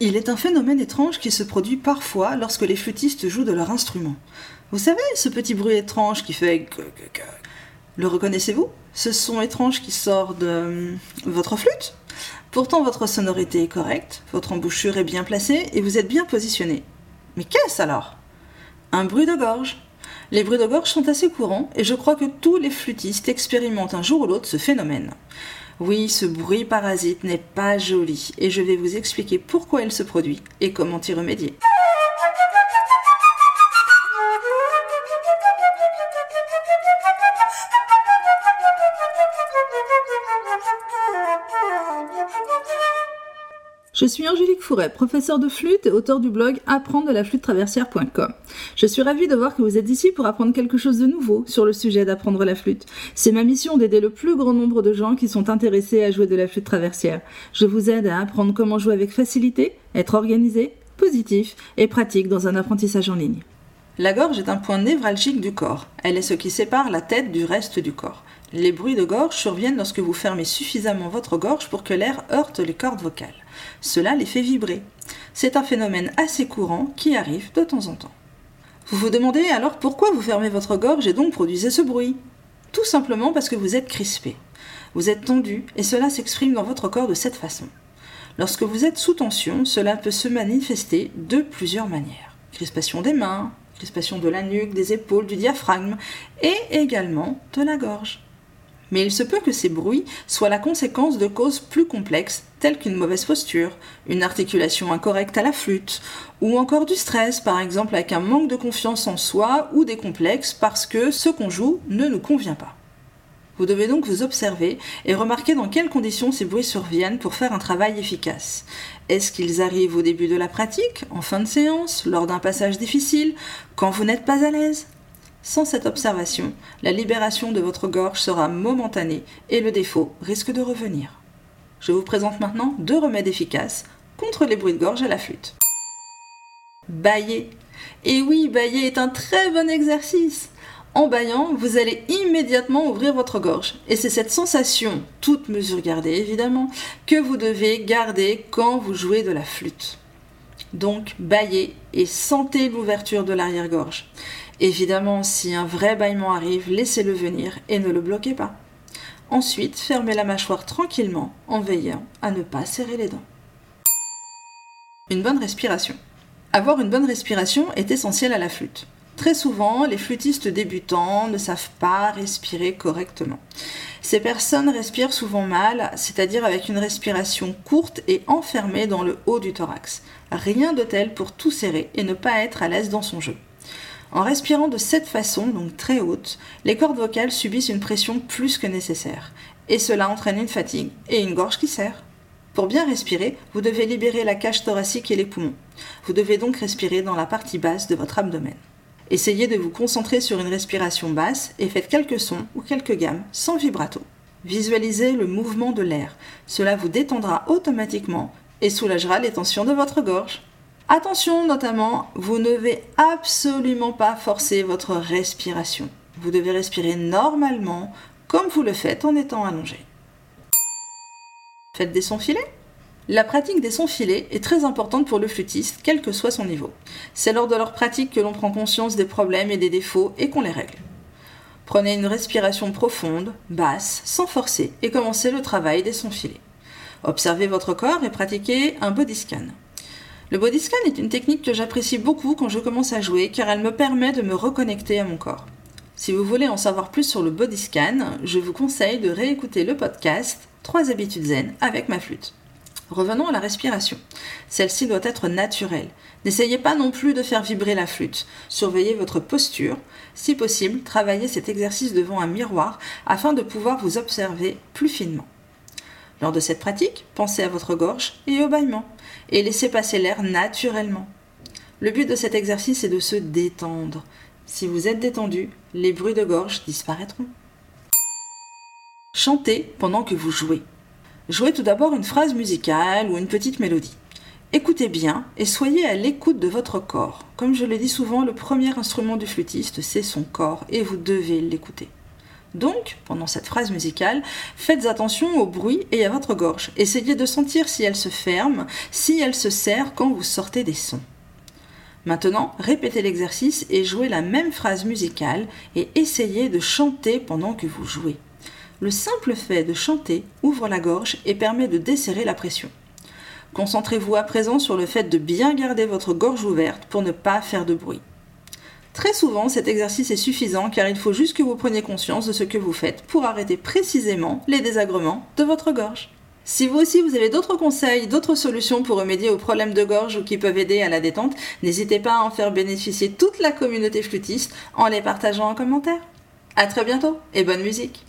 Il est un phénomène étrange qui se produit parfois lorsque les flûtistes jouent de leur instrument. Vous savez, ce petit bruit étrange qui fait... Le reconnaissez-vous? Ce son étrange qui sort de euh, votre flûte? Pourtant, votre sonorité est correcte, votre embouchure est bien placée et vous êtes bien positionné. Mais qu'est-ce alors? Un bruit de gorge. Les bruits de gorge sont assez courants et je crois que tous les flûtistes expérimentent un jour ou l'autre ce phénomène. Oui, ce bruit parasite n'est pas joli et je vais vous expliquer pourquoi il se produit et comment y remédier. Je suis Angélique Fouret, professeure de flûte et auteur du blog apprendre de la flûte traversière.com. Je suis ravie de voir que vous êtes ici pour apprendre quelque chose de nouveau sur le sujet d'apprendre la flûte. C'est ma mission d'aider le plus grand nombre de gens qui sont intéressés à jouer de la flûte traversière. Je vous aide à apprendre comment jouer avec facilité, être organisé, positif et pratique dans un apprentissage en ligne. La gorge est un point névralgique du corps. Elle est ce qui sépare la tête du reste du corps. Les bruits de gorge surviennent lorsque vous fermez suffisamment votre gorge pour que l'air heurte les cordes vocales. Cela les fait vibrer. C'est un phénomène assez courant qui arrive de temps en temps. Vous vous demandez alors pourquoi vous fermez votre gorge et donc produisez ce bruit? Tout simplement parce que vous êtes crispé. Vous êtes tendu et cela s'exprime dans votre corps de cette façon. Lorsque vous êtes sous tension, cela peut se manifester de plusieurs manières. Crispation des mains, crispation de la nuque, des épaules, du diaphragme et également de la gorge mais il se peut que ces bruits soient la conséquence de causes plus complexes telles qu'une mauvaise posture, une articulation incorrecte à la flûte, ou encore du stress, par exemple avec un manque de confiance en soi ou des complexes parce que ce qu'on joue ne nous convient pas. Vous devez donc vous observer et remarquer dans quelles conditions ces bruits surviennent pour faire un travail efficace. Est-ce qu'ils arrivent au début de la pratique, en fin de séance, lors d'un passage difficile, quand vous n'êtes pas à l'aise? Sans cette observation, la libération de votre gorge sera momentanée et le défaut risque de revenir. Je vous présente maintenant deux remèdes efficaces contre les bruits de gorge à la flûte. Bailler. Et oui, bailler est un très bon exercice. En baillant, vous allez immédiatement ouvrir votre gorge. Et c'est cette sensation, toute mesure gardée évidemment, que vous devez garder quand vous jouez de la flûte. Donc, baillez et sentez l'ouverture de l'arrière-gorge. Évidemment, si un vrai bâillement arrive, laissez-le venir et ne le bloquez pas. Ensuite, fermez la mâchoire tranquillement en veillant à ne pas serrer les dents. Une bonne respiration. Avoir une bonne respiration est essentiel à la flûte. Très souvent, les flûtistes débutants ne savent pas respirer correctement. Ces personnes respirent souvent mal, c'est-à-dire avec une respiration courte et enfermée dans le haut du thorax. Rien de tel pour tout serrer et ne pas être à l'aise dans son jeu. En respirant de cette façon, donc très haute, les cordes vocales subissent une pression plus que nécessaire, et cela entraîne une fatigue et une gorge qui serre. Pour bien respirer, vous devez libérer la cage thoracique et les poumons. Vous devez donc respirer dans la partie basse de votre abdomen. Essayez de vous concentrer sur une respiration basse et faites quelques sons ou quelques gammes sans vibrato. Visualisez le mouvement de l'air. Cela vous détendra automatiquement et soulagera les tensions de votre gorge. Attention notamment, vous ne devez absolument pas forcer votre respiration. Vous devez respirer normalement comme vous le faites en étant allongé. Faites des sons filés La pratique des sons filés est très importante pour le flûtiste, quel que soit son niveau. C'est lors de leur pratique que l'on prend conscience des problèmes et des défauts et qu'on les règle. Prenez une respiration profonde, basse, sans forcer et commencez le travail des sons filés. Observez votre corps et pratiquez un body scan. Le body scan est une technique que j'apprécie beaucoup quand je commence à jouer car elle me permet de me reconnecter à mon corps. Si vous voulez en savoir plus sur le body scan, je vous conseille de réécouter le podcast 3 habitudes zen avec ma flûte. Revenons à la respiration. Celle-ci doit être naturelle. N'essayez pas non plus de faire vibrer la flûte. Surveillez votre posture. Si possible, travaillez cet exercice devant un miroir afin de pouvoir vous observer plus finement. Lors de cette pratique, pensez à votre gorge et au bâillement, et laissez passer l'air naturellement. Le but de cet exercice est de se détendre. Si vous êtes détendu, les bruits de gorge disparaîtront. Chantez pendant que vous jouez. Jouez tout d'abord une phrase musicale ou une petite mélodie. Écoutez bien et soyez à l'écoute de votre corps. Comme je le dis souvent, le premier instrument du flûtiste, c'est son corps et vous devez l'écouter. Donc, pendant cette phrase musicale, faites attention au bruit et à votre gorge. Essayez de sentir si elle se ferme, si elle se serre quand vous sortez des sons. Maintenant, répétez l'exercice et jouez la même phrase musicale et essayez de chanter pendant que vous jouez. Le simple fait de chanter ouvre la gorge et permet de desserrer la pression. Concentrez-vous à présent sur le fait de bien garder votre gorge ouverte pour ne pas faire de bruit. Très souvent, cet exercice est suffisant car il faut juste que vous preniez conscience de ce que vous faites pour arrêter précisément les désagréments de votre gorge. Si vous aussi vous avez d'autres conseils, d'autres solutions pour remédier aux problèmes de gorge ou qui peuvent aider à la détente, n'hésitez pas à en faire bénéficier toute la communauté flûtiste en les partageant en commentaire. A très bientôt et bonne musique